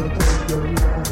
love.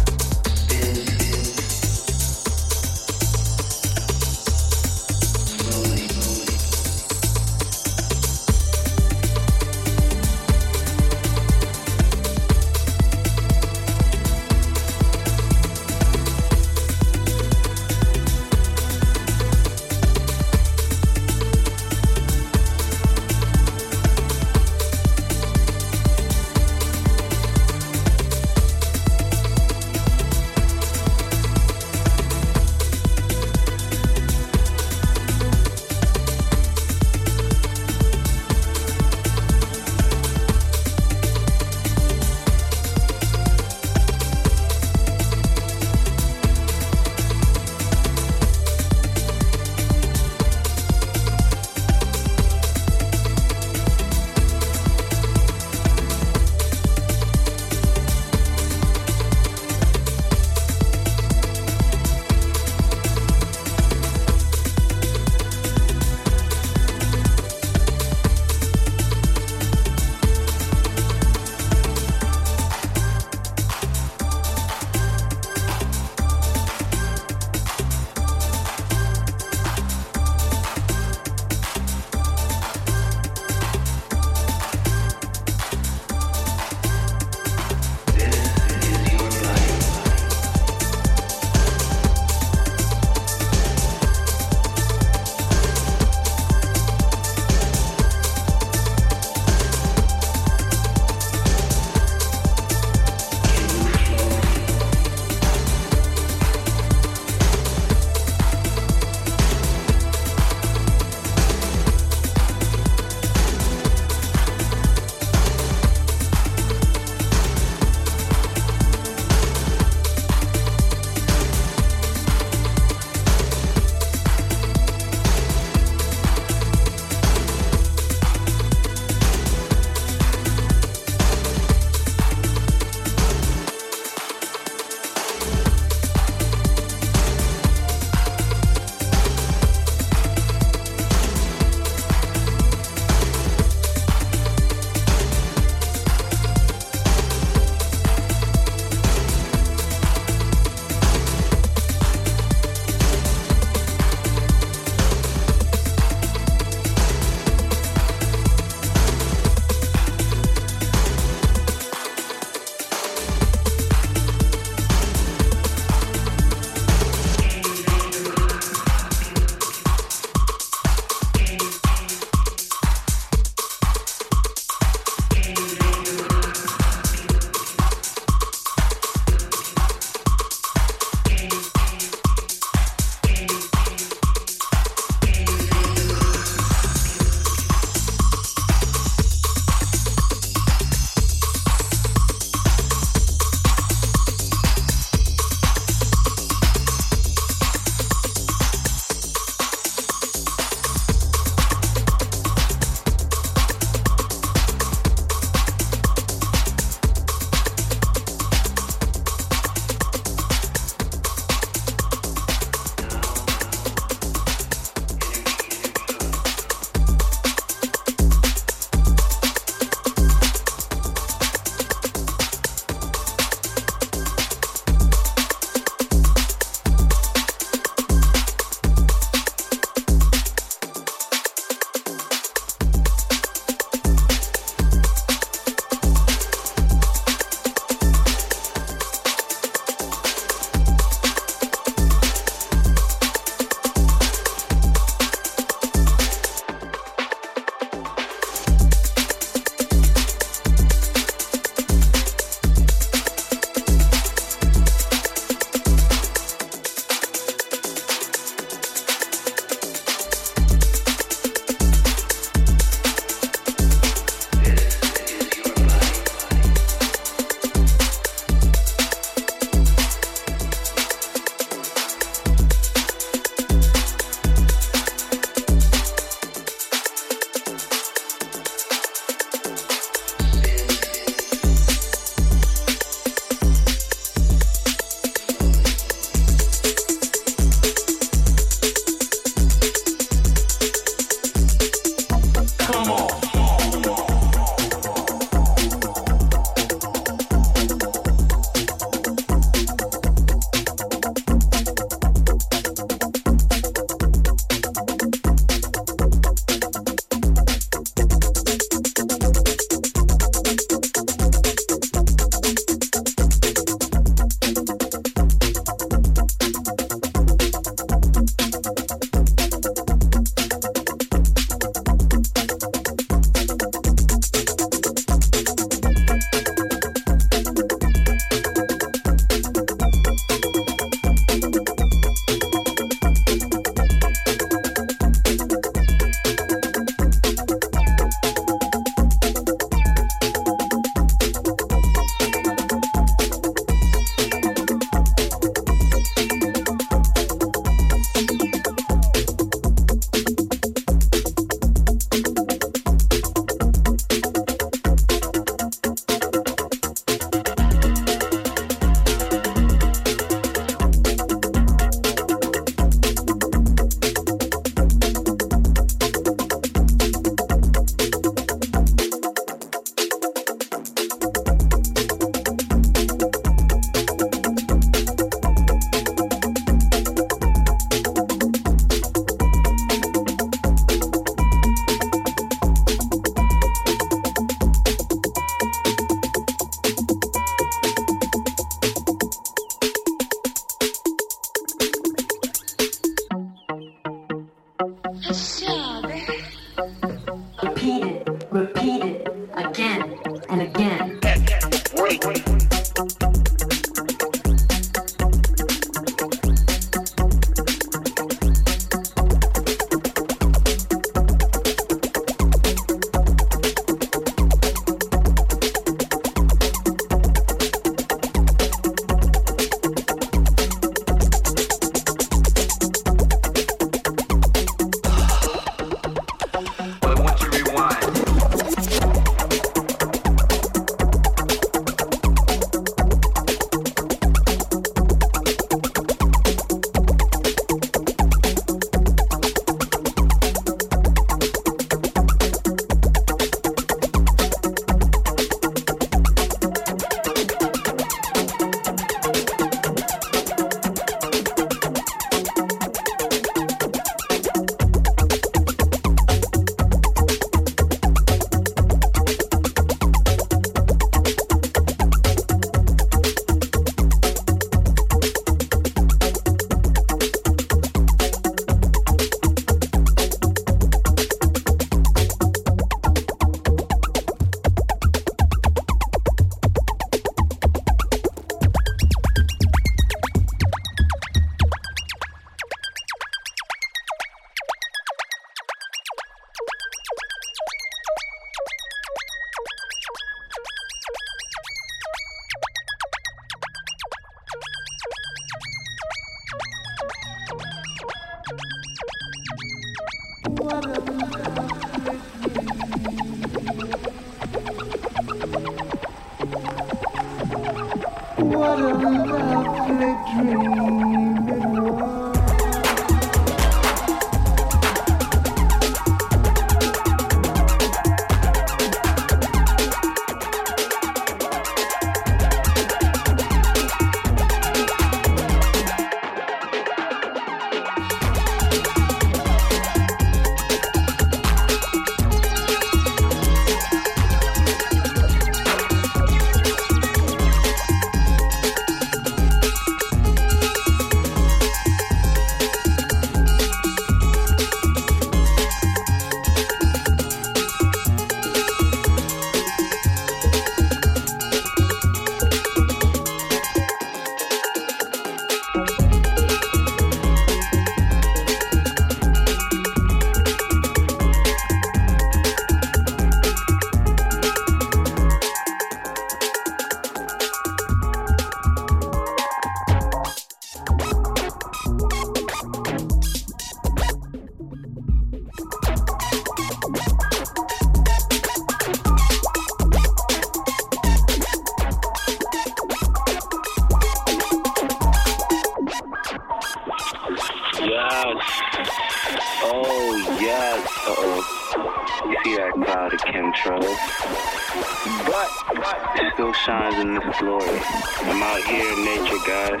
shines in its glory. I'm out here in nature, guys.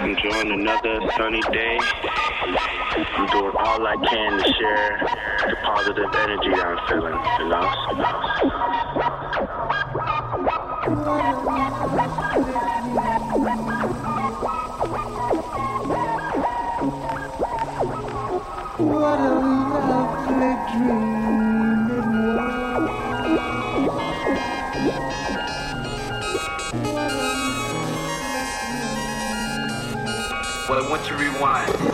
Enjoying another sunny day. I'm doing all I can to share the positive energy I'm feeling, you know? What a lovely dream. want to rewind.